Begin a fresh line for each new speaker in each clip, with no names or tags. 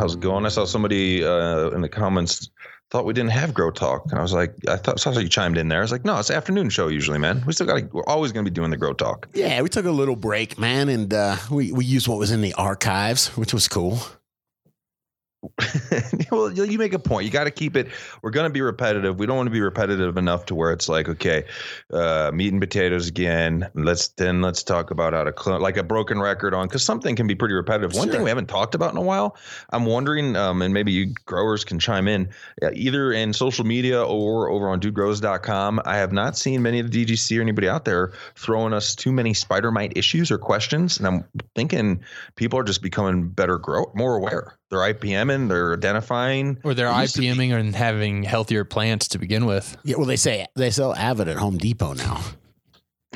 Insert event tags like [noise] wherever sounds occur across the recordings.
How's it going? I saw somebody uh, in the comments thought we didn't have Grow Talk, and I was like, I thought sounds like you chimed in there. I was like, no, it's afternoon show usually, man. We still got. We're always going to be doing the Grow Talk.
Yeah, we took a little break, man, and uh, we we used what was in the archives, which was cool. [laughs]
well, you make a point. You got to keep it. We're going to be repetitive. We don't want to be repetitive enough to where it's like, okay, uh, meat and potatoes again. Let's then let's talk about how to cl- like a broken record on because something can be pretty repetitive. One thing we haven't talked about in a while. I'm wondering, um, and maybe you growers can chime in, uh, either in social media or over on dudegrows.com. I have not seen many of the DGC or anybody out there throwing us too many spider mite issues or questions, and I'm thinking people are just becoming better grow more aware. They're IPMing, they're identifying.
Or they're
It be-
IPMing and having healthier plants to begin with.
Yeah, well, they say they sell Avid at Home Depot now. [laughs]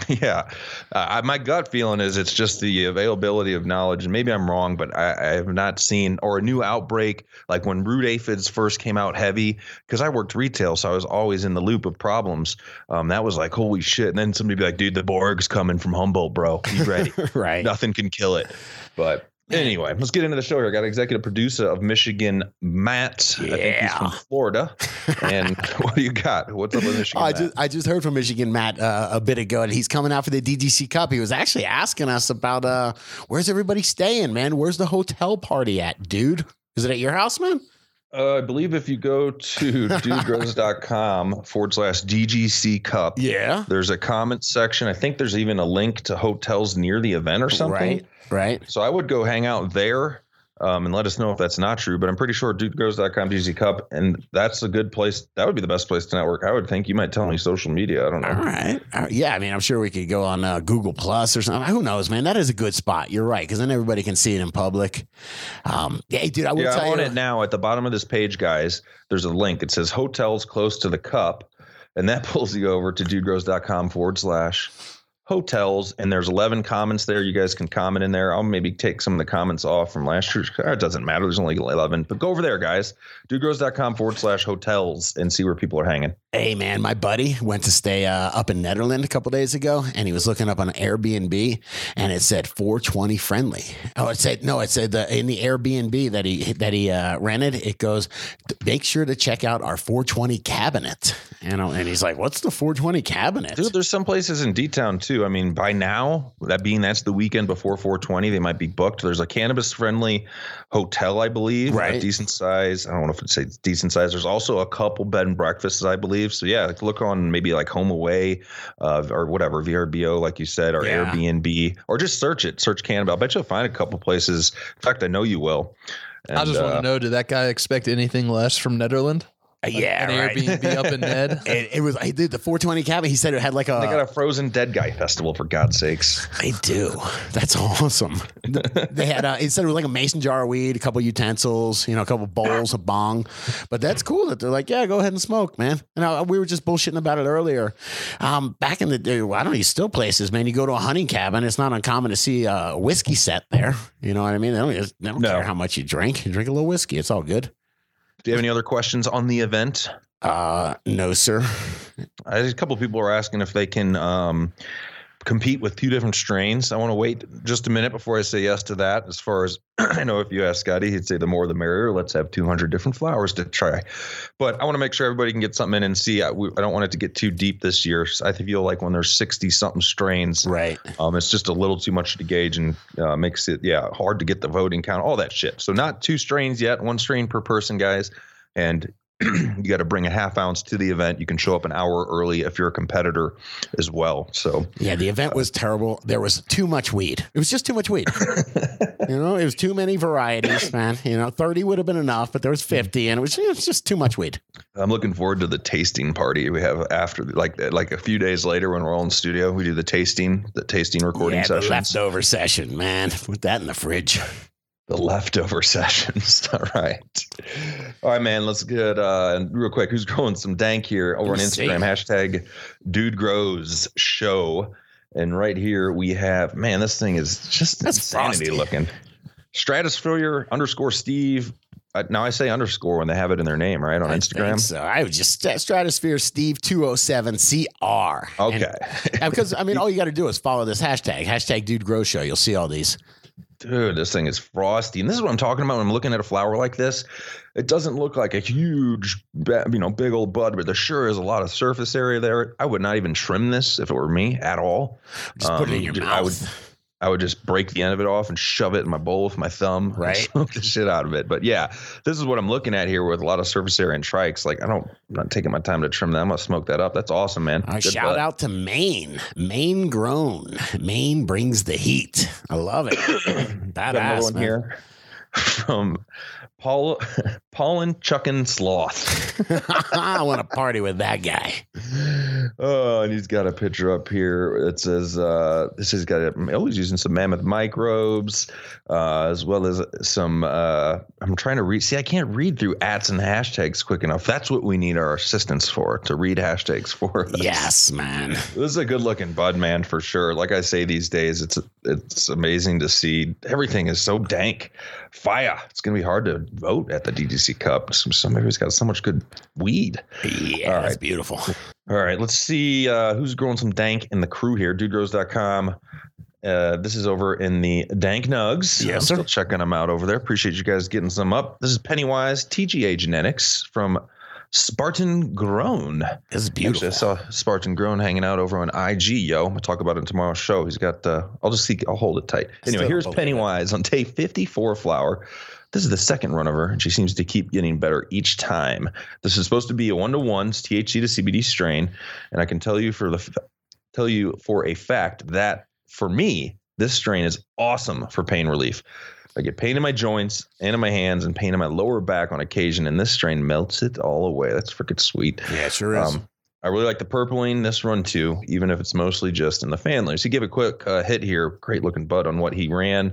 Yeah, uh, I- my gut feeling is it's just the availability of knowledge, and maybe I'm wrong, but I, I have not seen or a new outbreak like when root aphids first came out heavy. Because I worked retail, so I was always in the loop of problems. Um, that was like holy shit, and then somebody be like, "Dude, the Borg's coming from Humboldt, bro. Be ready. [laughs]
right.
Nothing can kill it." But anyway, let's get into the show here. I got executive producer of Michigan, Matt. I think he's from Florida. And [laughs] [laughs] what do you got? What's up with Michigan?
I just I just heard from Michigan Matt uh, a bit ago, and he's coming out for the DGC Cup. He was actually asking us about uh, where's everybody staying, man? Where's the hotel party at, dude? Is it at your house, man?
Uh, I believe if you go to [laughs] dudegrows.com forward slash DGC Cup,
Yeah.
there's a comment section. I think there's even a link to hotels near the event or something.
Right. Right.
So I would go hang out there um, and let us know if that's not true. But I'm pretty sure dudegrows.com DGC Cup, and that's a good place. That would be the best place to network. I would think you might tell me social media. I don't know.
All right. All right. Yeah, I mean, I'm sure we could go on uh, Google Plus or something. Who knows, man? That is a good spot. You're right, because then everybody can see it in public. Um, yeah, dude, I will
Yeah,
tell
I'm on
you.
it now. At the bottom of this page, guys, there's a link. It says hotels close to the cup, and that [laughs] pulls you over to dudegrows.com forward slash hotels. And there's 11 comments there. You guys can comment in there. I'll maybe take some of the comments off from last year. Uh, it doesn't matter. There's only 11, but go over there, guys. Dudegrows.com forward slash hotels and see where people are hanging.
Hey, man, my buddy went to stay uh, up in Netherlands a couple days ago, and he was looking up on Airbnb, and it said 420 friendly. Oh, it said no, it said the, in the Airbnb that he that he uh, rented. It goes, make sure to check out our 420 cabinet. You know, and he's like, "What's the 420 cabinet?"
Dude, there's some places in D Town too. I mean, by now, that being that's the weekend before 420, they might be booked. There's a cannabis friendly hotel, I believe,
Right.
a decent size. I don't know if it's say decent size. There's also a couple bed and breakfasts, I believe. So yeah, like look on maybe like Home Away, uh, or whatever VRBO, like you said, or
Yeah.
Airbnb, or just search it, search cannabis. I bet you'll find a couple places. In fact, I know you will.
I just
And,
want
uh,
to know: Did that guy expect anything less from Nederland?
Uh, yeah,
an
right.
Airbnb up in Ned. [laughs]
It, it was. I did the 420 cabin. He said it had like a.
They got a Frozen Dead Guy festival for God's sakes.
They do. That's awesome. they had uh, instead of like a mason jar of weed, a couple utensils, you know, a couple bowls, a bong. But that's cool that they're like, yeah, go ahead and smoke, man. And uh, we were just bullshitting about it earlier. Um, back in the day, well, I don't know, still places, man. You go to a hunting cabin, it's not uncommon to see a whiskey set there. You know what I mean? They don't, they don't
No.
care how much you drink. You drink a little whiskey, it's all good.
Do you have any other questions on the event?
Uh, no, sir.
I, a couple of people are asking if they can um, compete with two different strains. I want to wait just a minute before I say yes to that. As far as [clears throat] I know, if you ask Scotty, he'd say the more the merrier. Let's have 200 different flowers to try. But I want to make sure everybody can get something in and see. I, we, I don't want it to get too deep this year. I feel like when there's 60 something strains,
Right.
um, it's just a little too much to gauge and uh, makes it yeah hard to get the voting count, all that shit. So not two strains yet, one strain per person, guys, and [clears throat] you got to bring a half ounce to the event. You can show up an hour early if you're a competitor as well. So
Yeah, the event was terrible. There was too much weed. It was just too much weed. [laughs] you know, it was too many varieties, man. You know, 30 would have been enough, but there was 50 and it was, it was just too much weed.
I'm looking forward to the tasting party we have after, like like a few days later when we're all in studio. We do the tasting, the tasting recording
yeah, the
sessions.
leftover session, man. Put that in the fridge.
The leftover [laughs] sessions. [laughs] All right. All right, man. Let's get uh and real quick. Who's growing some dank here over on. Instagram? Hashtag dude grows show. And right here we have man, this thing is just
That's
insanity
frosty.
looking. Stratosphere underscore Steve. Uh, now I say underscore when they have it in their name, right? On
I
Instagram.
So I would just St- Stratosphere Steve two oh seven CR.
Okay. [laughs]
And- because I mean, all you got to do is follow this hashtag hashtag Dude Grow Show. You'll see all these.
Dude, this thing is frosty, and this is what I'm talking about when I'm looking at a flower like this. It doesn't look like a huge, you know, big old bud, but there sure is a lot of surface area there. I would not even trim this if it were me at all.
Just put it in
Um,
your mouth.
I would, I would just break the end of it off and shove it in my bowl with my thumb, and
Right.
Smoke the shit out of it. But yeah, this is what I'm looking at here with a lot of surface area and trikes. Like I don't, I'm not taking my time to trim that. I'm gonna smoke that up. That's awesome, man.
Right, shout
bud.
out to Maine. Maine grown. Maine brings the heat. I love it. [coughs]
Got another
Badass
one
man.
here from Paul Paulin Chuckin Sloth. [laughs]
I want to party with that guy. [laughs]
Oh, and he's got a picture up here. that says uh, this has got. A, oh, he's using some mammoth microbes, uh, as well as some. Uh, I'm trying to read. See, I can't read through ats and hashtags quick enough. That's what we need our assistants for to read hashtags for us.
Yes, man.
This is a good looking bud man for sure. Like I say these days, it's it's amazing to see. Everything is so dank. Fire. It's gonna be hard to vote at the DGC Cup. Some somebody's got so much good weed.
Yeah,
All right.
beautiful.
All right, let's see uh, who's growing some dank in the crew here. DudeGrows.com. Uh, this is over in the Dank Nugs.
Yes,
I'm
sir.
still checking them out over there. Appreciate you guys getting some up. This is Pennywise TGA Genetics from Spartan Grown.
This is
Actually,
beautiful.
I saw Spartan Grown hanging out over on IG, yo. I'm gonna talk about it in tomorrow's show. He's got uh I'll just see I'll hold it tight. Anyway,
Still
here's. Pennywise on day 54 flower. This is the second run of her, and she seems to keep getting better each time. This is supposed to be a one to one THC to CBD strain, and I can tell you for the tell you for a fact that for me, this strain is awesome for pain relief. I get pain in my joints and in my hands and pain in my lower back on occasion, and this strain melts it all away. That's freaking sweet.
yeah, it sure is.
Um, I really like the purpling this run too, even if it's mostly just in the fan layers. To give a quick uh, hit here, great looking bud on what he ran.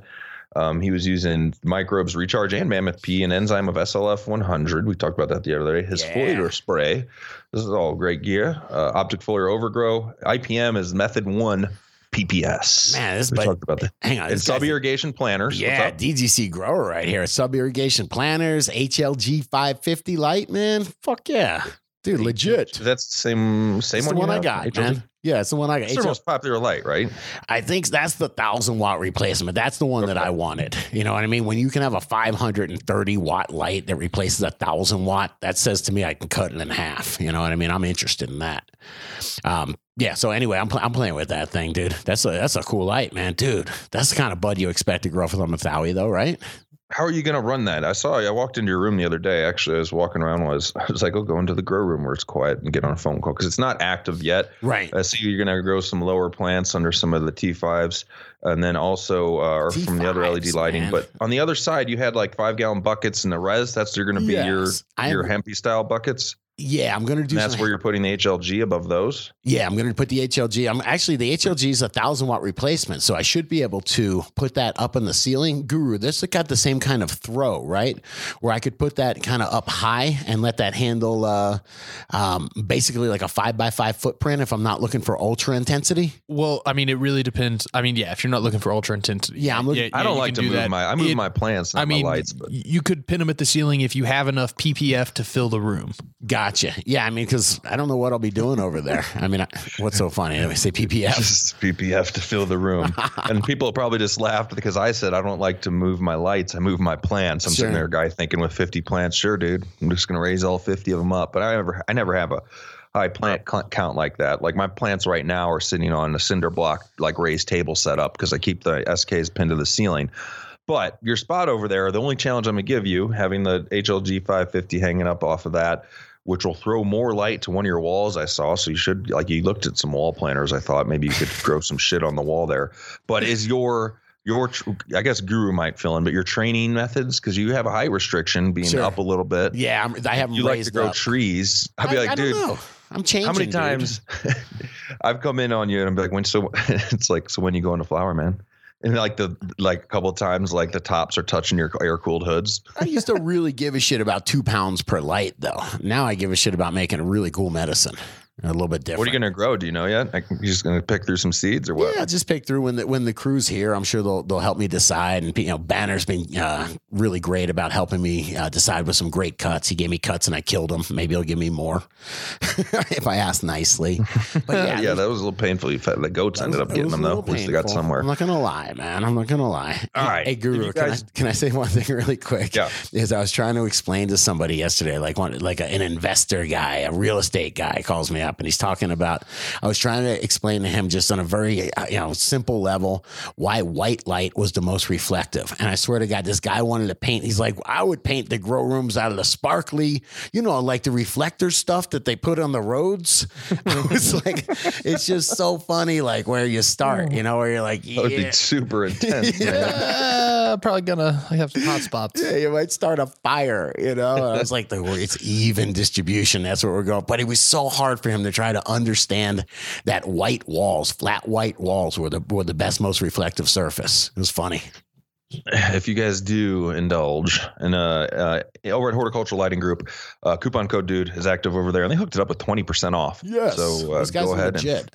Um, he was using microbes recharge and mammoth P, an enzyme of SLF 100. We talked about that the other day. His
Yeah.
foliar spray. This is all great gear. Uh, optic foliar overgrow. IPM is method one PPS.
Man, this
we talked about that.
Hang on.
And sub irrigation planters.
Yeah,
What's up?
DGC grower right here. Sub irrigation planters, HLG 550 light, man. Fuck yeah. Dude, legit.
That's the same same
It's
one.
the one I got,
HLG?
man. Yeah, it's the one I got.
It's their
HL
most popular light, right?
I think that's the thousand watt replacement. That's the one that I wanted. You know what I mean? When you can have a 530 watt light that replaces a thousand watt, that says to me I can cut it in half. You know what I mean? I'm interested in that. Um, yeah. So anyway, I'm, pl- I'm playing with that thing, dude. That's a that's a cool light, man, dude. That's the kind of bud you expect to grow from a Mathowie, though, right?
How are you going to run that? I saw you. I walked into your room the other day. Actually, I was walking around. Was [laughs] I was like, "I'll go into the grow room where it's quiet and get on a phone call because it's not active yet."
Right.
I see you're going to grow some lower plants under some of the T5s, and then also uh, or from the other LED lighting.
man.
But on the other side, you had like five gallon buckets in the res. That's you're going to be
Yes.
your
I'm-
your hempy style buckets.
Yeah, I'm gonna do.
And that's
some-
where you're putting the HLG above those.
Yeah, I'm going to put the HLG. I'm actually the HLG is a thousand watt replacement, so I should be able to put that up in the ceiling. Guru, this has got the same kind of throw, right? Where I could put that kind of up high and let that handle, uh, um, basically like a five by five footprint. If I'm not looking for ultra intensity,
Well, I mean, it really depends. I mean, yeah, if you're not looking for ultra intensity,
Yeah, I'm looking-
I don't
you
like to
do
move
that.
my I move
It-
my plants, not
I mean,
my lights. But
you could pin them at the ceiling if you have enough PPF to fill the room.
gotcha. Yeah, I mean, because I don't know what I'll be doing over there. I mean, I, what's so funny? Let me say PPF. [laughs]
just PPF to fill the room. and people probably just laughed because I said I don't like to move my lights. I move my plants. I'm sitting
Sure.
there, guy thinking with 50 plants. Sure, dude. I'm just going to raise all 50 of them up. But I never, I never have a high plant count like that. Like my plants right now are sitting on a cinder block, like raised table setup because I keep the SKs pinned to the ceiling. But your spot over there, the only challenge I'm going to give you, having the HLG 550 hanging up off of that, which will throw more light to one of your walls. I saw, so you should like you looked at some wall planters. I thought maybe you could grow some shit on the wall there. But is your your I guess Guru might fill in, but your training methods because you have a height restriction being
Sure.
up a little bit.
Yeah, I'm, I haven't
You like to grow
up.
trees. I'd be
I-
like,
I
dude.
I'm changing.
how many times [laughs] I've come in on you and I'm like, when so [laughs] it's like, so when you go into flower, man? And like the like a couple of times, like the tops are touching your air cooled hoods.
I used to [laughs] really give a shit about two pounds per light, though. Now I give a shit about making a really cool medicine. A little bit different.
What are you going to grow? Do you know yet? Like, you just going to pick through some seeds or what?
Yeah, just pick through when the when the crew's here. I'm sure they'll they'll help me decide. And you know, Banner's been uh, really great about helping me uh, decide with some great cuts. He gave me cuts and I killed him. Maybe he'll give me more [laughs] if I ask nicely. [laughs] But
Yeah,
yeah,
yeah, that was a little painful. You felt- The goats
That
ended up getting them though.
little
At least they got somewhere.
I'm not gonna lie, man. I'm not gonna lie.
All right.
Hey, Guru,
You
can, I, can I say one thing really quick?
Yeah.
Is I was trying to explain to somebody yesterday, like one, like a, an investor guy, a real estate guy calls me up and he's talking about. I was trying to explain to him just on a very uh, you know simple level why white light was the most reflective. And I swear to God, this guy wanted to paint. He's like, I would paint the grow rooms out of the sparkly, you know, like the reflector stuff that they put on the roads. [laughs] I was like, it's just so funny, like where you start, you know, where you're like,
That would be super intense, [laughs] man.
Uh, probably gonna have some hot spots.
Yeah, you might start a fire, you know. And I was like, the it's even distribution. That's what we're going. But it was so hard for him to try to understand that white walls, flat white walls, were the were the best, most reflective surface. It was funny.
if you guys do indulge and uh, uh over at horticultural lighting group uh coupon code dude is active over there and they hooked it up with 20% off. Yes, so uh, go ahead and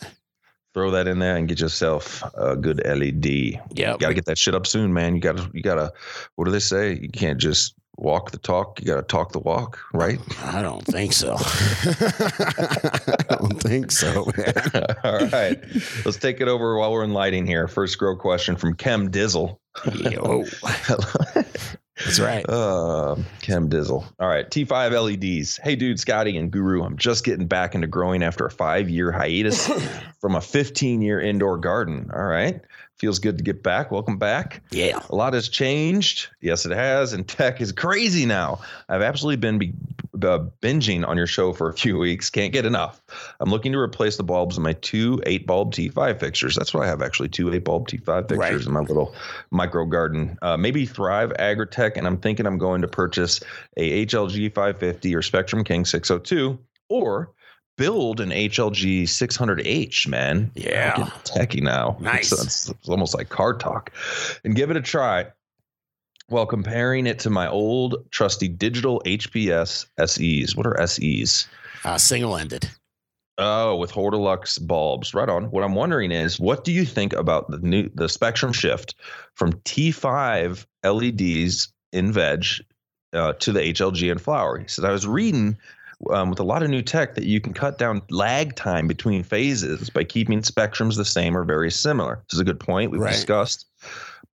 throw that in there and get yourself a good led
Yeah,
you gotta get that shit up soon man. You gotta you gotta what do they say? You can't just walk the talk you gotta talk the walk right
I don't think so. [laughs] I don't think so, man. [laughs]
all right let's take it over while we're in lighting here first grow question from Chem Dizzle
Yo, [laughs] that's right.
Uh, Chem Dizzle. All right, T5 LEDs. Hey, dude, Scotty and Guru. I'm just getting back into growing after a five year hiatus from a 15 year indoor garden. All right, feels good to get back. Welcome back.
Yeah.
A lot has changed. Yes, it has. And tech is crazy now. I've absolutely been be, uh, binging on your show for a few weeks. Can't get enough. I'm looking to replace the bulbs in my two eight bulb T5 fixtures. That's what I have actually two eight bulb T5 fixtures
Right.
in my little micro garden. Uh, maybe Thrive Agritech. And I'm thinking I'm going to purchase a HLG 550 or Spectrum King 602 or build an HLG 600H, man.
Yeah.
Techie now. [laughs]
Nice.
It's, it's, it's almost like car talk. And give it a try while comparing it to my old trusty digital HPS SEs. What are SEs?
Uh, single ended.
Oh, with Hortilux bulbs. Right on. What I'm wondering is, what do you think about the new the spectrum shift from T5 LEDs in veg uh, to the HLG in flower? He said I was reading um, with a lot of new tech that you can cut down lag time between phases by keeping spectrums the same or very similar. This is a good point we've
Right.
discussed.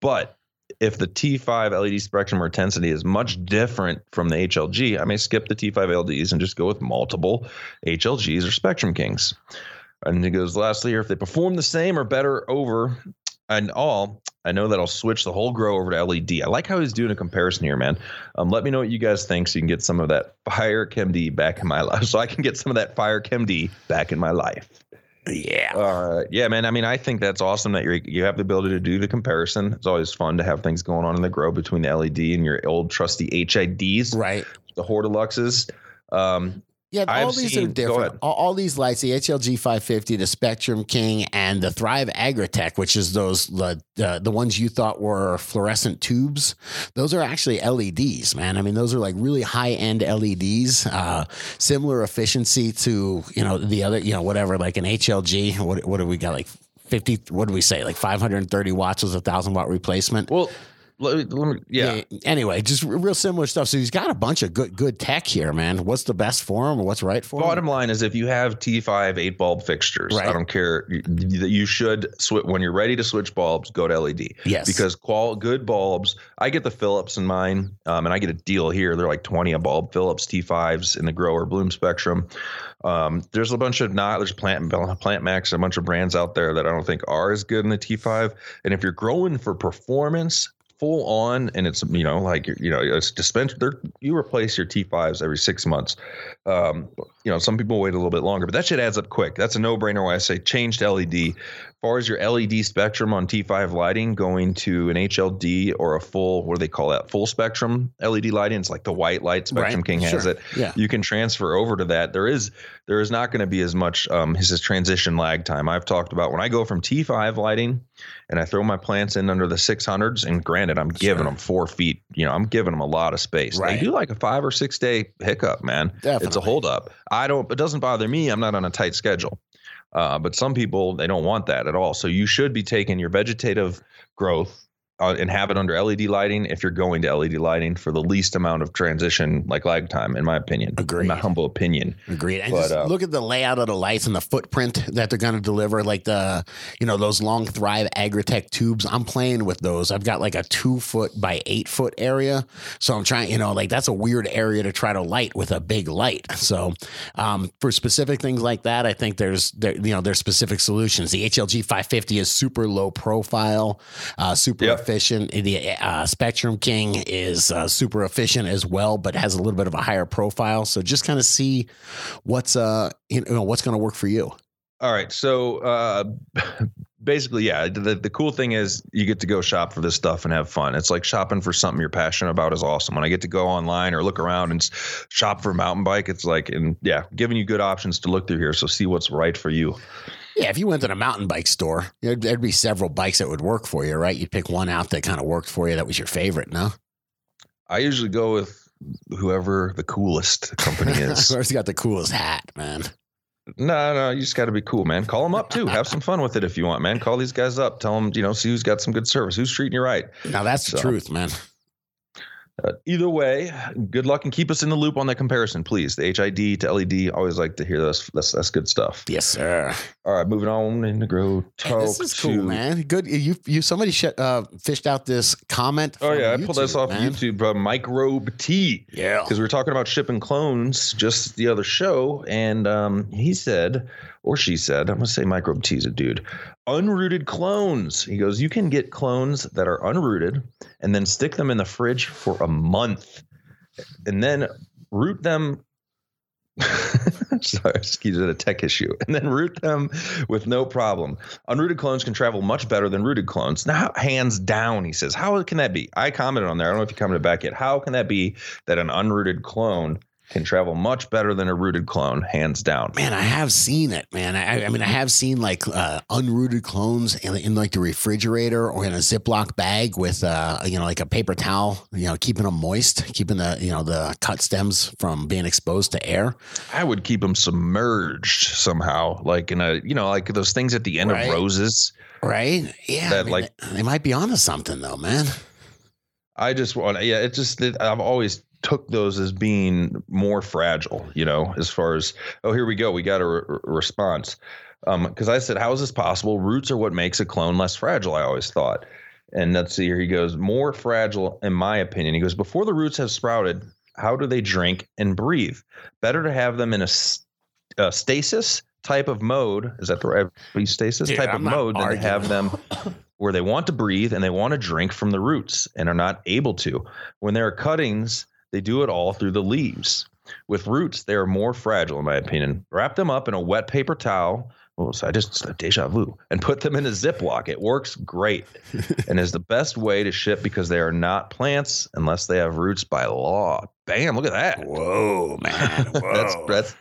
But if the T5 LED spectrum or intensity is much different from the HLG, I may skip the T5 LEDs and just go with multiple HLGs or Spectrum Kings. And he goes, lastly, if they perform the same or better over and all, I know that I'll switch the whole grow over to LED. I like how he's doing a comparison here, man. Um, let me know what you guys think so you can get some of that [laughs] Fire Chem D back in my life. So I can get some of that Fire Chem D back in my life.
Yeah.
Uh, yeah, man. I mean, I think that's awesome that you you have the ability to do the comparison. It's always fun to have things going on in the grow between the LED and your old trusty HIDs,
Right.
the Hortiluxes. Um,
Yeah, all
I've
these
seen-
are different. All, all these lights, the HLG 550, the Spectrum King, and the Thrive Agritech, which is those the uh, the ones you thought were fluorescent tubes. Those are actually LEDs, man. I mean, those are like really high end LEDs. Uh, similar efficiency to you know the other you know whatever like an HLG. What what do we got like? 50 what do we say like 530 watts was a thousand watt replacement
well, let me, let me, yeah.
anyway just real similar stuff so he's got a bunch of good good tech here man what's the best for him or what's right for him
Bottom line is, if you have T5 eight bulb fixtures,
Right.
I don't care that you should switch when you're ready to switch bulbs. Go to LED.
Yes.
because qual good bulbs. I get the Philips in mine, um, and I get a deal here. They're like twenty a bulb. Philips T5s in the grower bloom spectrum. Um, there's a bunch of not there's plant plant max a bunch of brands out there that I don't think are as good in the T5. And if you're growing for performance, full on, and it's you know like you know it's dispensed. You replace your T5s every six months. Um, you know, some people wait a little bit longer, but that shit adds up quick. That's a no brainer. Why I say change to LED. As far as your LED spectrum on T5 lighting, going to an HLG or a full, what do they call that? Full spectrum LED lighting. It's like the white light Spectrum
Right,
King has
sure.
it.
Yeah.
You can transfer over to that. There is there is not going to be as much um his transition lag time. I've talked about when I go from T5 lighting and I throw my plants in under the 600s. And granted, I'm giving
Sure.
them four feet. You know, I'm giving them a lot of space.
Right.
They do like a five or six day hiccup, man. Definitely. It's a holdup. I don't. It doesn't bother me. I'm not on a tight schedule. Uh, but some people they don't want that at all. So you should be taking your vegetative growth uh, and have it under LED lighting if you're going to LED lighting for the least amount of transition, like lag time, in my opinion.
Agreed.
In my humble opinion.
Agreed. And
But,
just
uh,
look at the layout of the lights and the footprint that they're going to deliver. Like the, you know, those long Thrive Agritech tubes. I'm playing with those. I've got like a two foot by eight foot area. So I'm trying, you know, like that's a weird area to try to light with a big light. [laughs] So um, for specific things like that, I think there's, there, you know, there's specific solutions. The HLG 550 is super low profile, uh, super
Yep.
Efficient. The uh, Spectrum King is uh, super efficient as well, but has a little bit of a higher profile. So just kind of see what's uh you know what's going to work for you.
All right. So uh, [laughs] basically, yeah. The, the cool thing is you get to go shop for this stuff and have fun. It's like shopping for something you're passionate about is awesome. When I get to go online or look around and shop for a mountain bike, it's like, and yeah, giving you good options to look through here. So see what's right for you.
Yeah, if you went to the mountain bike store, there'd, there'd be several bikes that would work for you, right? You'd pick one out that kind of worked for you. That was your favorite, no?
I usually go with whoever the coolest company [laughs] is.
Whoever's got the coolest hat, man.
no, no, you just got to be cool, man. Call them up too. Have some fun with it if you want, man. Call these guys up. Tell them, you know, see who's got some good service, who's treating you right.
Now that's the truth, man.
Uh, either way, good luck and keep us in the loop on that comparison, please. The HID to LED, always like to hear this. That's that's good stuff.
Yes, sir.
All right, moving on in the grow talk
this is
to.
cool, man. Good. You you somebody sh- uh, fished out this comment.
Oh yeah, I pulled this off
man.
YouTube. Uh, Microbe T.
Yeah.
because we were talking about shipping clones just the other show, and um, he said, or she said, I'm gonna say Microbe T is a dude, unrooted clones. He goes, you can get clones that are unrooted, and then stick them in the fridge for a month, and then root them. [laughs] Sorry, excuse me, a tech issue, and then root them with no problem. Unrooted clones can travel much better than rooted clones. Now, hands down, he says, how can that be? I commented on there. I don't know if you commented back yet. How can that be that an unrooted clone can travel much better than a rooted clone, hands down?
Man, I have seen it, man. I, I mean, I have seen like uh, unrooted clones in, in like the refrigerator or in a Ziploc bag with, uh, you know, like a paper towel, you know, keeping them moist, keeping the, you know, the cut stems from being exposed to air.
I would keep them submerged somehow, like in a, you know, like those things at the end
Right.
of roses.
Right? Yeah.
That,
I mean,
like-
they, might be onto something though, man.
I just want, yeah, it just, I've always took those as being more fragile, you know, as far as, oh, here we go. We got a re- response. Um, cause I said, how is this possible? Roots are what makes a clone less fragile. I always thought. And let's see here. He goes, more fragile, in my opinion. He goes, before the roots have sprouted, how do they drink and breathe? Better to have them in a stasis type of mode. Is that the right stasis
Dude,
type
I'm
of mode than to have them [laughs] where they want to breathe and they want to drink from the roots and are not able to. When there are cuttings, they do it all through the leaves. With roots, they are more fragile, in my opinion. Wrap them up in a wet paper towel. Oh, so I just deja vu and put them in a Ziploc. It works great [laughs] and is the best way to ship because they are not plants unless they have roots by law. Bam! Look at that.
Whoa, [laughs] man. Whoa.
that's that's.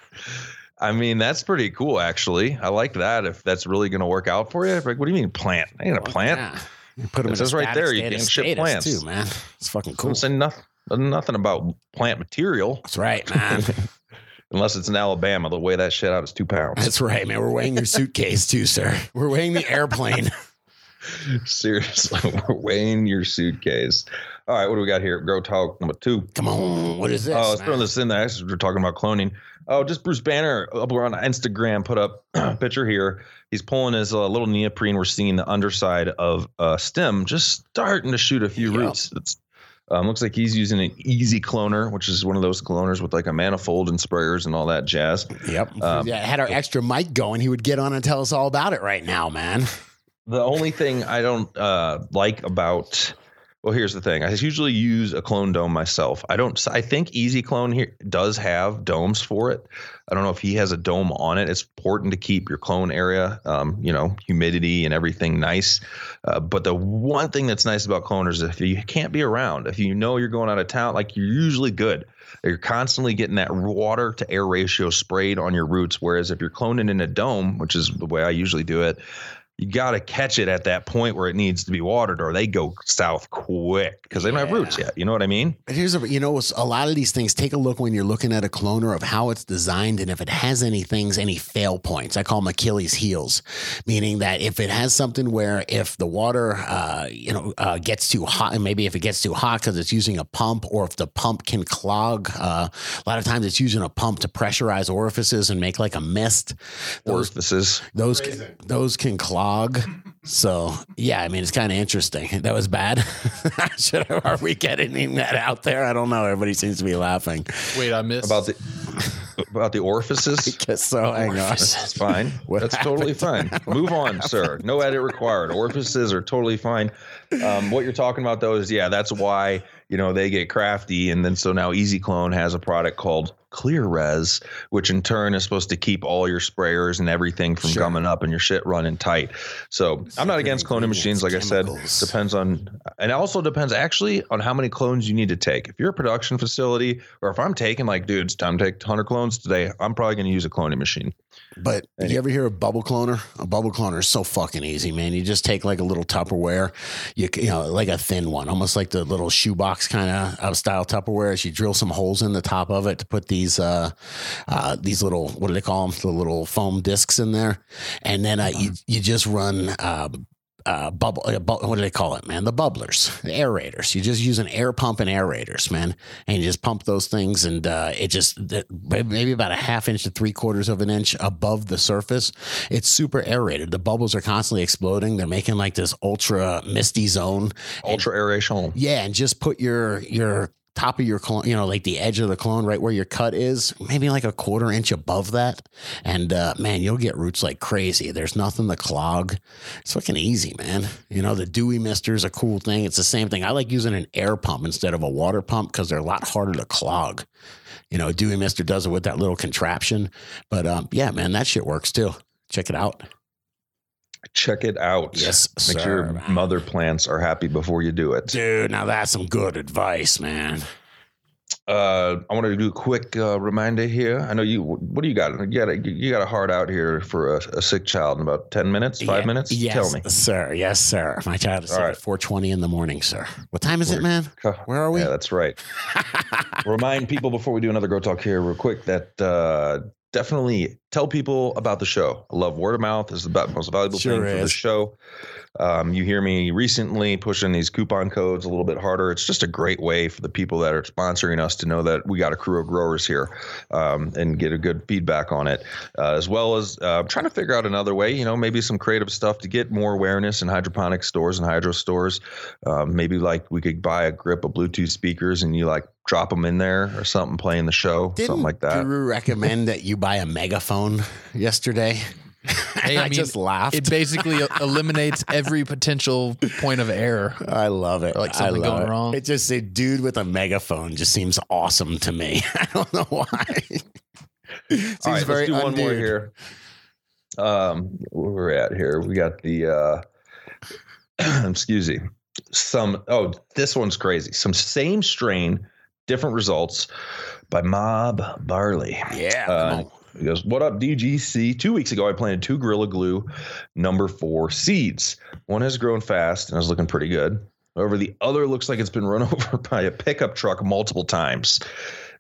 I mean, that's pretty cool, actually. I like that. If that's really going to work out for you, like, what do you mean plant? I ain't a plant.
Yeah. You put them
It
in a
says right there, you can't ship plants.
too, man. It's fucking cool.
Doesn't say nothing, nothing about plant material
That's right, man. [laughs]
unless it's in Alabama. They'll weigh that shit out as two pounds.
That's right, man. We're weighing your suitcase too, sir. We're weighing the airplane. [laughs]
Seriously, we're weighing your suitcase. All right, what do we got here? Grow talk number two.
Come on, what is this?
oh, let's throw this in there. We're talking about cloning. Oh, just Bruce Banner up on Instagram put up [clears throat] a picture here. He's pulling his uh, little neoprene. We're seeing the underside of a stem just starting to shoot a few
Yep.
roots. It's um, looks like he's using an easy cloner, which is one of those cloners with like a manifold and sprayers and all that jazz.
Yep.
Um,
yeah, had our extra mic going, he would get on and tell us all about it right now, man.
The only thing I don't uh, like about Well, here's the thing. I usually use a clone dome myself. I don't. I think Easy Clone here does have domes for it. I don't know if he has a dome on it. It's important to keep your clone area, um, you know, humidity and everything nice. Uh, but the one thing that's nice about cloners is if you can't be around, if you know you're going out of town, like you're usually good. You're constantly getting that water to air ratio sprayed on your roots. Whereas if you're cloning in a dome, which is the way I usually do it, you got to catch it at that point where it needs to be watered or they go south quick because they don't have roots yet. You know what I mean?
But here's a, you know, a lot of these things, take a look when you're looking at a cloner of how it's designed and if it has any things, any fail points. I call them Achilles heels, meaning that if it has something where if the water, uh, you know, uh, gets too hot, and maybe if it gets too hot because it's using a pump or if the pump can clog, uh, a lot of times it's using a pump to pressurize orifices and make like a mist.
Those, orifices.
Those, can, those can clog so yeah, I mean it's kind of interesting. [laughs] That was bad. [laughs] Should are we getting that out there? I don't know. Everybody seems to be laughing.
Wait, I missed
about the about the orifices. [laughs]
I guess so. Hang on.
That's fine. What That's happened? totally fine. Move on, sir. No edit required. Orifices are totally fine. Um, what you're talking about though is yeah, that's why you know they get crafty, and then so now Easy Clone has a product called Clear Res, which in turn is supposed to keep all your sprayers and everything from sure. gumming up and your shit running tight. So I'm not against cloning machines, like chemicals. I said. Depends on, and it also depends actually on how many clones you need to take. If you're a production facility, or if I'm taking like, dude, it's time to take 100 clones today, I'm probably going to use a cloning machine.
But anyway. you ever hear a bubble cloner? A bubble cloner is so fucking easy, man. You just take like a little Tupperware, you, you know, like a thin one, almost like the little shoebox kind of style Tupperware. As you drill some holes in the top of it to put these these uh, uh, these little what do they call them? The little foam discs in there, and then uh, you you just run. Uh, uh, bubble, uh, bu- what do they call it, man? The bubblers, the aerators. You just use an air pump and aerators, man, and you just pump those things, and uh, it just maybe about a half inch to three quarters of an inch above the surface. It's super aerated. The bubbles are constantly exploding. They're making like this ultra misty zone,
ultra aeration.
Yeah, and just put your your top of your clone, you know, like the edge of the clone, right where your cut is, maybe like a quarter inch above that. And uh, man, you'll get roots like crazy. There's nothing to clog. It's fucking easy, man. You know, the dewy mister is a cool thing. It's the same thing. I like using an air pump instead of a water pump because they're a lot harder to clog. You know, dewy mister does it with that little contraption. But um, yeah, man, that shit works too. Check it out.
Check it out.
Yes,
Make
sir.
sure mother plants are happy before you do it.
Dude, now that's some good advice, man.
Uh, I wanted to do a quick uh, reminder here. I know you. What do you got? You got a you got a heart out here for a, a sick child in about ten minutes, five
yeah,
minutes.
Yes,
Tell me,
sir. Yes, sir. My child is sick right. at four twenty in the morning, sir. What time is We're, it, man? Where are we?
Yeah, that's right. [laughs] Remind people before we do another Grow Talk here, real quick, that uh, definitely tell people about the show. I love word of mouth is the most valuable sure thing is. for the show. Um, you hear me recently pushing these coupon codes a little bit harder. It's just a great way for the people that are sponsoring us to know that we got a crew of growers here um, and get a good feedback on it, uh, as well as uh, trying to figure out another way. You know, maybe some creative stuff to get more awareness in hydroponic stores and hydro stores. Um, maybe like we could buy a grip of Bluetooth speakers and you like drop them in there or something, playing the show, Didn't something like that.
Guru recommend that you buy a megaphone yesterday? Hey, [laughs] I, I mean, just laughed.
It basically eliminates every potential point of error.
I love it.
Like something going
it.
wrong.
It just a dude with a megaphone just seems awesome to me. [laughs] I don't know why.
seems All right, very let's do one more here. Um, where we're at here, we got the uh, [clears throat] excuse me. Some oh, this one's crazy. Some same strain, different results by Mob Barley.
Yeah. Uh,
he goes, What up, DGC? Two weeks ago, I planted two Gorilla Glue number four seeds. One has grown fast and is looking pretty good. However, the other looks like it's been run [laughs] over by a pickup truck multiple times.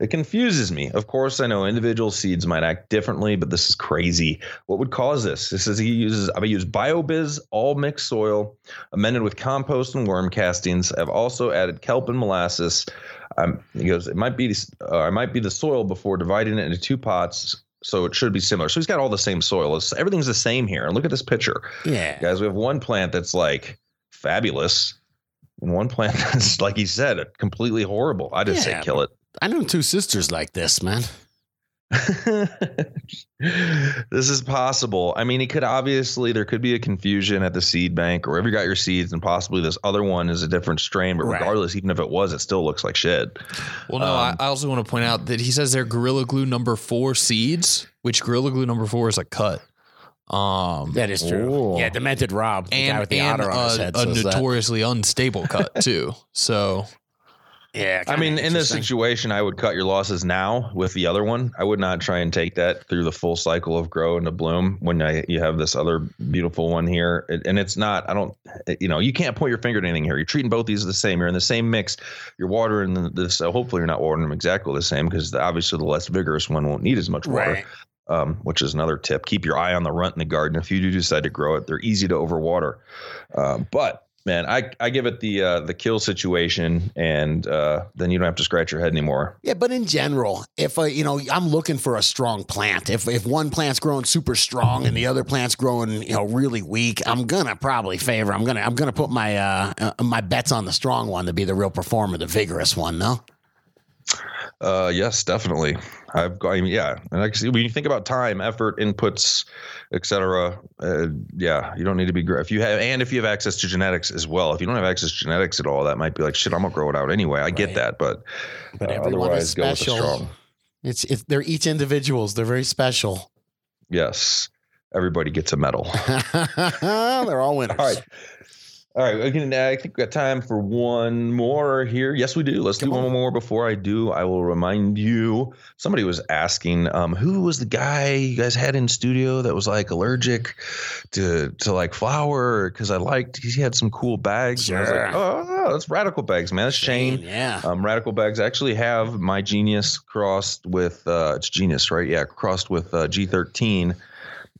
It confuses me. Of course, I know individual seeds might act differently, but this is crazy. What would cause this? This says he uses, I've used BioBizz all mixed soil, amended with compost and worm castings. I've also added kelp and molasses. He goes, it might be, uh, it might be the soil before dividing it into two pots so it should be similar. So he's got all the same soil. It's, everything's the same here. And look at this picture.
Yeah.
Guys, we have one plant that's like fabulous and one plant [laughs] that's, like he said, completely horrible. I just yeah, say kill it.
I know two sisters like this, man. [laughs]
this is possible. I mean, it could obviously there could be a confusion at the seed bank or wherever you got your seeds, and possibly this other one is a different strain. But
Right.
regardless, even if it was, it still looks like shit.
Well, no,
Um,
I, I also want to point out that he says they're Gorilla Glue number four seeds, which Gorilla Glue number four is a cut. Um,
That is true.
Ooh.
Yeah, demented Rob, the guy
and,
with the
and
otter on his head.
a
says that.
notoriously unstable cut [laughs] too. So
Yeah,
I mean, in this situation, I would cut your losses now with the other one. I would not try and take that through the full cycle of grow into bloom when I, you have this other beautiful one here. And it's not, I don't, you know, you can't point your finger at anything here. You're treating both these the same. You're in the same mix. You're watering the- this. So hopefully, you're not watering them exactly the same because obviously the less vigorous one won't need as much water.
Right.
Um, which is another tip. Keep your eye on the runt in the garden. If you do decide to grow it, they're easy to overwater. Um, but man, I, I give it the uh, the kill situation, and uh, then you don't have to scratch your head anymore.
Yeah, but in general, if uh, you know, I'm looking for a strong plant. If if one plant's growing super strong and the other plant's growing, you know, really weak, I'm gonna probably favor. I'm gonna I'm gonna put my uh, uh my bets on the strong one to be the real performer, the vigorous one. No.
Uh, yes, definitely. I've got, I mean, yeah. And see, when you think about time, effort, inputs, etc., uh, yeah, you don't need to be. If you have, and if you have access to genetics as well. If you don't have access to genetics at all, that might be like shit. I'm gonna grow it out anyway. I get that, but,
But
uh, otherwise, go with the strong.
It's it's they're each individuals. They're very special.
Yes, everybody gets a medal. [laughs]
they're all winners.
All right. All right. Again, I think we got time for one more here. Yes, we do. Let's
Come
do
on.
one more. Before I do, I will remind you somebody was asking um, who was the guy you guys had in studio that was like allergic to to like flour because I liked he had some cool bags. I was like,
Sure.
oh, that's radical bags, man. That's Shane.
Yeah.
Um, radical bags actually have my genius crossed with uh, it's genius, right? Yeah, crossed with uh, G13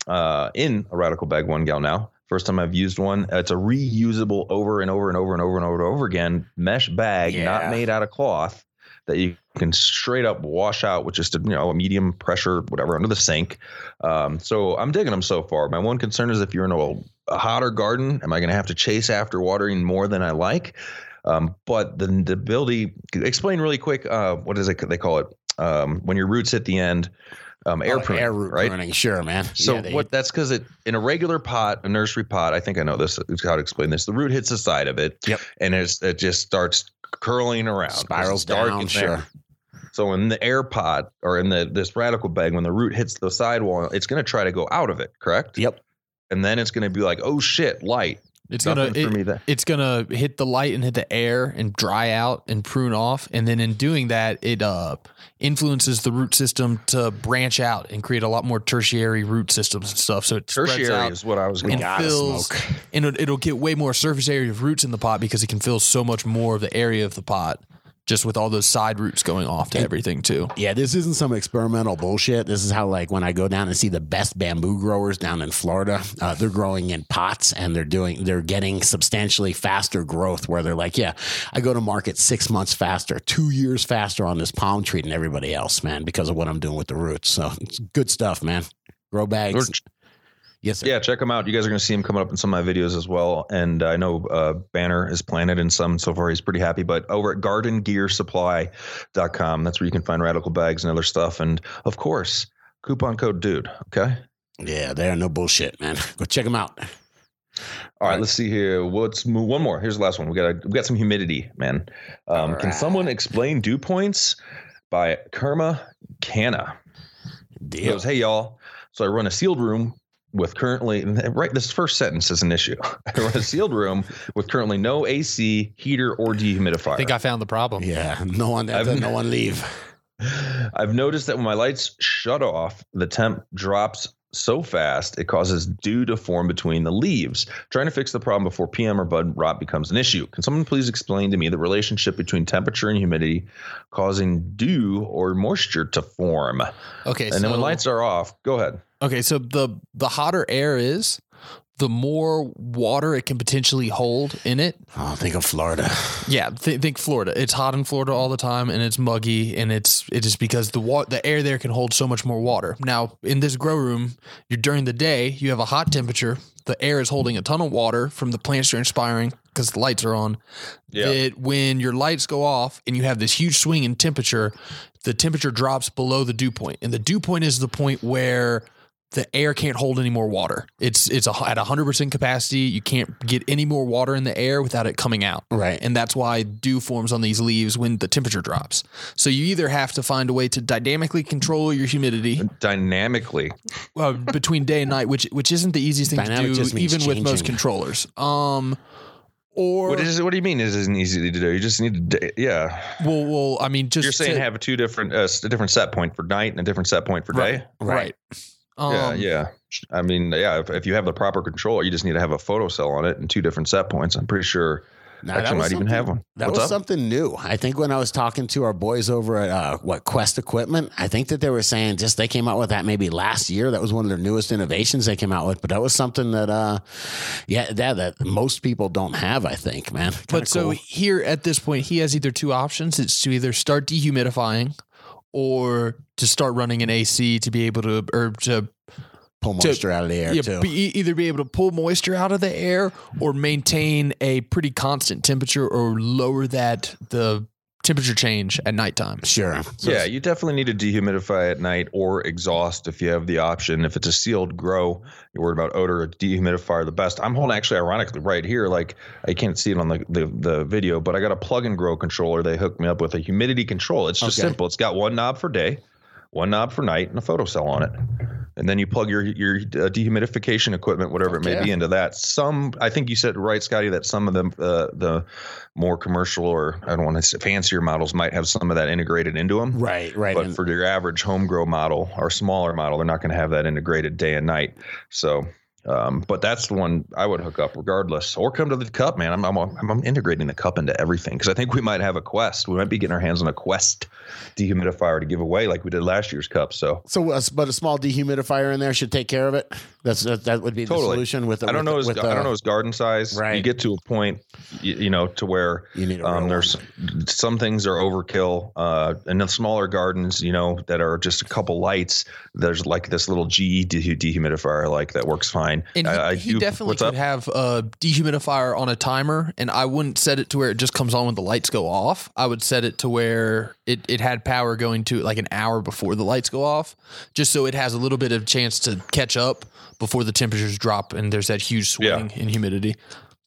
uh, in a radical bag one gal now. First time I've used one. It's a reusable over and over and over and over and over and over again mesh bag,
Yeah.
not made out of cloth, that you can straight up wash out with just a you know a medium pressure whatever under the sink. Um, so I'm digging them so far. My one concern is if you're in a, a hotter garden, am I going to have to chase after watering more than I like? Um, but the, the ability, explain really quick. Uh, what is it? They call it um, when your roots hit the end. Um, air
Oh,
pruning,
air root
right?
pruning. Sure, man.
So
Yeah,
what? That's because it in a regular pot, a nursery pot. I think I know this. How to explain this? The root hits the side of it,
Yep.
and it's, it just starts curling around,
spirals down.
there.
Sure.
So in the air pot or in the this radical bag, when the root hits the sidewall, it's going to try to go out of it. Correct.
Yep.
And then it's going to be like, oh shit, light.
It's
Nothing
gonna
for
it-
me there.
it's gonna hit the light and hit the air and dry out and prune off and then in doing that it uh influences the root system to branch out and create a lot more tertiary root systems and stuff so it spreads
Tertiary
out
is what I was going.
fills
smoke.
and it, it'll get way more surface area of roots in the pot because it can fill so much more of the area of the pot just with all those side roots going off to everything too
Yeah, this isn't some experimental bullshit. This is how, like, when I go down and see the best bamboo growers down in Florida, uh, they're growing in pots and they're doing, they're getting substantially faster growth. Where they're like, yeah, I go to market six months faster, two years faster on this palm tree than everybody else, man, because of what I'm doing with the roots. So it's good stuff, man. Grow bags. Yes, sir.
Yeah, check them out. You guys are going to see him coming up in some of my videos as well. And I know uh, Banner is planted in some so far. He's pretty happy. But over at gardengearsupply.com, that's where you can find radical bags and other stuff. And of course, coupon code DUDE. Okay.
Yeah, they are no bullshit, man. [laughs] Go check them out.
All right, let's see here. What's one more? Here's the last one. We got we got some humidity, man. Um,
All
Can
right.
someone explain dew points by Kerma Canna? He goes, hey y'all. So I run a sealed room with currently [laughs] right. This first sentence is an issue. [laughs] I run a sealed room with currently no AC, heater, or dehumidifier.
i think i found the problem
Yeah, no one,
I've-
no one leave. [laughs]
I've noticed that when my lights shut off, the temp drops so fast it causes dew to form between the leaves. Trying to fix the problem before PM or bud rot becomes an issue. Can someone please explain to me the relationship between temperature and humidity causing dew or moisture to form?
okay
And then when lights are off, go ahead.
Okay, so the the hotter air is, the more water it can potentially hold in it.
Oh, think of Florida.
Yeah, th- think Florida. It's hot in Florida all the time, and it's muggy, and it's it is because the wa- the air there can hold so much more water. Now, in this grow room, you're during the day, you have a hot temperature, the air is holding a ton of water from the plants you're inspiring because the lights are on.
Yeah.
That when your lights go off and you have this huge swing in temperature, the temperature drops below the dew point, and the dew point is the point where the air can't hold any more water. It's it's a, at 100% capacity. You can't get any more water in the air without it coming out.
Right.
And that's why dew forms on these leaves when the temperature drops. So you either have to find a way to dynamically control your humidity
Dynamically.
uh, between day and night, which which isn't the easiest thing
Dynamic
to do,
means
even with most controllers. Um, or
What is what do you mean? Is isn't easy to do? You just need to, yeah.
well, well, I mean, just
You're saying
to-
have a two different, uh, a different set point for night and a different set point for day.
right. Um,
yeah, yeah. I mean, yeah. If, if you have the proper controller, you just need to have a photo cell on it and two different set points. I'm pretty sure.
Now, that
actually,
was
might even have one.
That
What's
was
up?
something new. I think when I was talking to our boys over at uh, what Quest Equipment, I think that they were saying just they came out with that maybe last year. That was one of their newest innovations they came out with. But that was something that, uh, yeah, that that most people don't have. I think, man. Kinda
But so here at this point, he has either two options: it's to either start dehumidifying or to start running an AC to be able to or to
pull
to-
moisture out of the air
yeah,
too.
be, either be able to pull moisture out of the air or maintain a pretty constant temperature or lower that the temperature change at nighttime.
sure. So
yeah, you definitely need to dehumidify at night or exhaust if you have the option. If it's a sealed grow, you're worried about odor, a dehumidifier the best. I'm holding actually ironically right here, like I can't see it on the, the, the video, but I got a plug and grow controller. They hooked me up with a humidity control. It's just
Okay.
simple. It's got one knob for day, one knob for night, and a photo cell on it. And then you plug your your uh, dehumidification equipment, whatever it may be, into that. Some, I think you said right, Scotty, that some of them, uh, the more commercial or I don't want to say fancier models might have some of that integrated into them.
Right, right.
But
and-
for your average home grow model or smaller model, they're not going to have that integrated day and night. So, um, but that's the one I would hook up regardless, or come to the cup, man. I'm I'm, I'm integrating the cup into everything because I think we might have a Quest. We might be getting our hands on a Quest dehumidifier to give away like we did last year's cup. So
so, uh, but a small dehumidifier in there should take care of it. That's that, that would be the
Totally.
solution with. The,
I don't know his
with
I don't know his garden size.
Right.
You get to a point, you, you know, to where
You need a
um, there's some things are overkill. Uh, and the smaller gardens, you know, that are just a couple lights. There's like this little GE dehu- dehumidifier, like that works fine.
And he,
I,
he
do-
definitely could
up?
have a dehumidifier on a timer, and I wouldn't set it to where it just comes on when the lights go off. I would set it to where it, it had power going to it like an hour before the lights go off, just so it has a little bit of chance to catch up before the temperatures drop and there's that huge swing in humidity.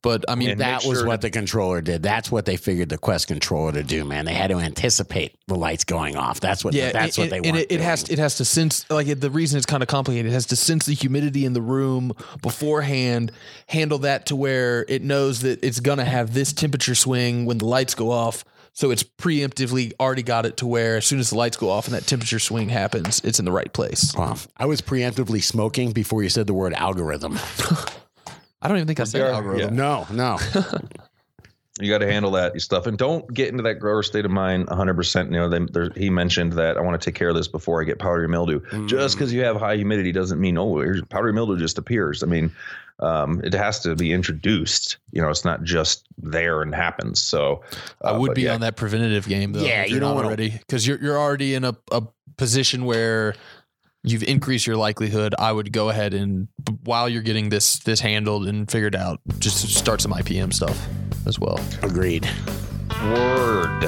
But I mean,
And
that
make
was
sure
what the controller did. That's what they figured the Quest controller to do, man. They had to anticipate the lights going off. That's what.
yeah,
that's
and,
what they
and it, it has it has to sense like it, the reason it's kind of complicated. It has to sense the humidity in the room beforehand, handle that to where it knows that it's gonna have this temperature swing when the lights go off. So it's preemptively already got it to where as soon as the lights go off and that temperature swing happens, it's in the right place.
Wow. I was preemptively smoking before you said the word algorithm. [laughs]
I don't even think I said
Yeah,
algorithm.
No, no. [laughs]
You got to handle that stuff, and don't get into that grower state of mind 100. percent You know, then there, he mentioned that I want to take care of this before I get powdery mildew. Just because you have high humidity doesn't mean oh, here's powdery mildew just appears. I mean, um, it has to be introduced. You know, it's not just there and happens. So
I
uh,
would be
yeah,
on that preventative game though.
Yeah, you
you're
don't
not
wanna-
already because you're you're already in a, a position where you've increased your likelihood. I would go ahead and while you're getting this this handled and figured out, just start some IPM stuff as well.
Agreed.
Word,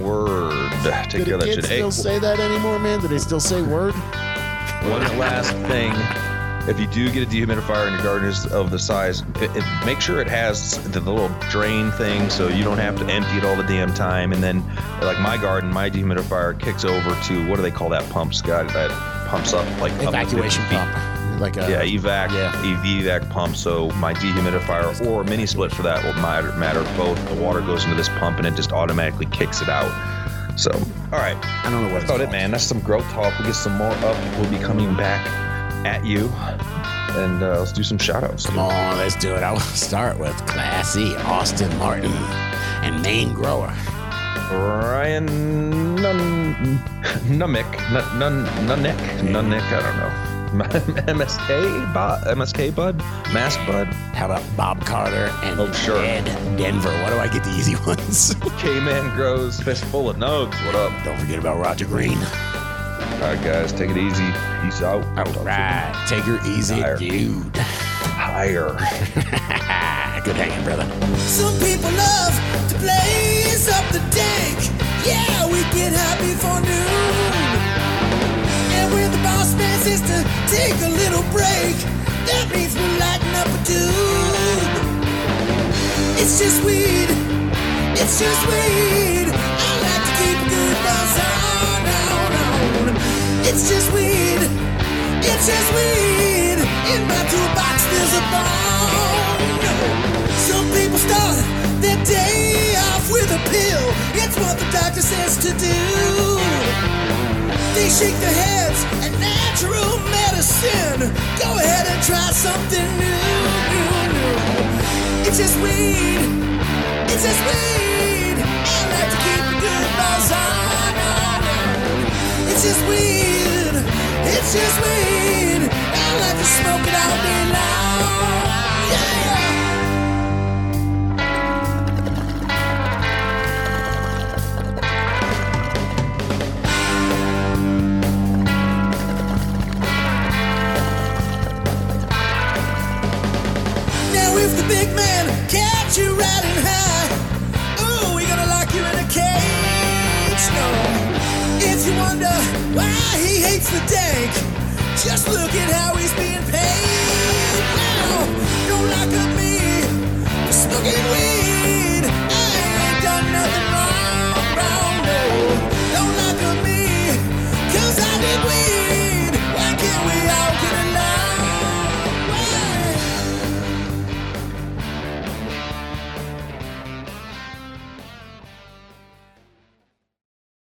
word. Take
Do
care of that
kids
shit. Hey,
still say that anymore, man? Do they still say word?
One last thing. If you do get a dehumidifier and your garden is of the size, it, it, make sure it has the, the little drain thing so you don't have to empty it all the damn time. And then, like my garden, my dehumidifier kicks over to what do they call that pump, Scott? That pumps up like
Evacuation
50 feet.
pump. Like a
Yeah, evac,
Yeah.
evac pump. So my dehumidifier or mini split for that will matter. Matter both. The water goes into this pump and it just automatically kicks it out. So, all right.
I don't know what
That's about it, man. That's some growth talk. We'll get some more up. We'll be coming back at you. And uh, let's do some shout outs.
Come on, let's do it. I will [laughs] start with Classy Austin Martin and Maine Grower.
Ryan Nun- Numick. Nun- Nun- Nunnick. Nunnick. I don't know. [laughs] MSK? Bo- MSK Bud? Mask Bud?
How about Bob Carter and
Oh, sure.
Ed Denver? Why do I get the easy [laughs] ones?
K Man Grows. Fistful of Nugs. What up?
don't forget about Roger Green.
All right, guys. Take it easy. Peace out.
All right, take her easy,
Higher.
dude.
Higher. [laughs]
Good hanging, brother.
Some people love to blaze up the dank. Yeah, we get high before noon. And when the boss man says to take a little break, that means we're lighting up a dude. It's just weed. It's just weed. I like to keep a good buzz on, on, on. It's just weed. It's just weed. In my toolbox, there's a bone. Some people start their day off with a pill. It's what the doctor says to do. They shake their heads at natural medicine. Go ahead and try something new, new, new. It's just weed. It's just weed. I like to keep a good on, on. It's just weed. It's just weed. I like to smoke it all day long. You riding high, ooh, we gonna lock you in a cage. No. If you wonder why he hates the dank, just look at how he's being paid. Now, don't lock up me for smoking weed.